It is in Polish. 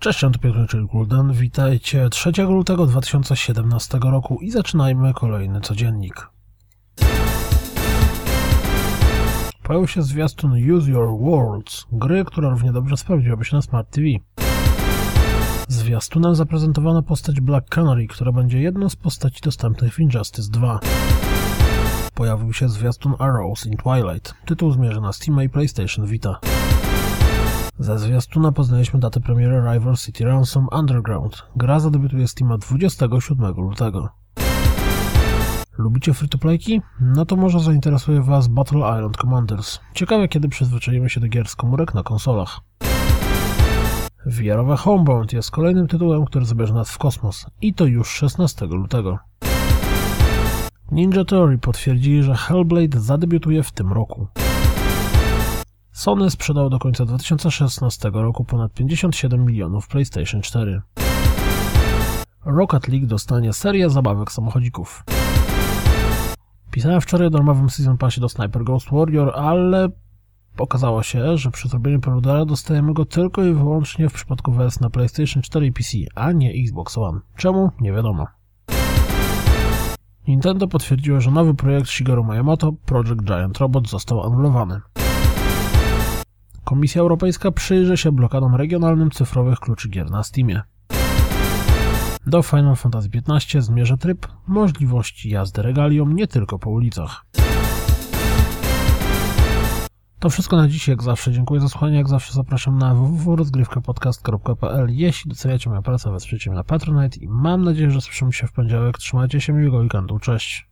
Cześć, Piotr, czyli Gulden. Witajcie 3 lutego 2017 roku i zaczynajmy kolejny codziennik. Pojawił się zwiastun Use Your Worlds, gry, która równie dobrze sprawdziłaby się na Smart TV. Zwiastunem zaprezentowano postać Black Canary, która będzie jedną z postaci dostępnych w Injustice 2. Pojawił się zwiastun Arrows in Twilight. Tytuł zmierza na Steam i PlayStation Vita. Ze zwiastuna poznaliśmy datę premiery Rival City Ransom Underground. Gra zadebiutuje Steama 27 lutego. Lubicie free-to-playki? No to może zainteresuje Was Battle Island Commanders. Ciekawe kiedy przyzwyczajimy się do gier z komórek na konsolach. VR-owe Homebound jest kolejnym tytułem, który zabierze nas w kosmos. I to już 16 lutego. Ninja Theory potwierdzili, że Hellblade zadebiutuje w tym roku. Sony sprzedał do końca 2016 roku ponad 57 milionów PlayStation 4. Rocket League dostanie serię zabawek samochodzików. Pisałem wczoraj o darmowym Season Passie do Sniper Ghost Warrior, ale okazało się, że przy zrobieniu preordera dostajemy go tylko i wyłącznie w przypadku wersji na PlayStation 4 i PC, a nie Xbox One. Czemu? Nie wiadomo. Nintendo potwierdziło, że nowy projekt Shigeru Miyamoto, Project Giant Robot, został anulowany. Komisja Europejska przyjrzy się blokadom regionalnym cyfrowych kluczy gier na Steamie. Do Final Fantasy XV zmierza tryb możliwości jazdy regalią nie tylko po ulicach. To wszystko na dziś, jak zawsze. Dziękuję za słuchanie, jak zawsze zapraszam na www.rozgrywkapodcast.pl Jeśli doceniacie moją pracę, wesprzyjcie mnie na Patronite i mam nadzieję, że słyszymy się w poniedziałek. Trzymajcie się, miłego weekendu. Cześć!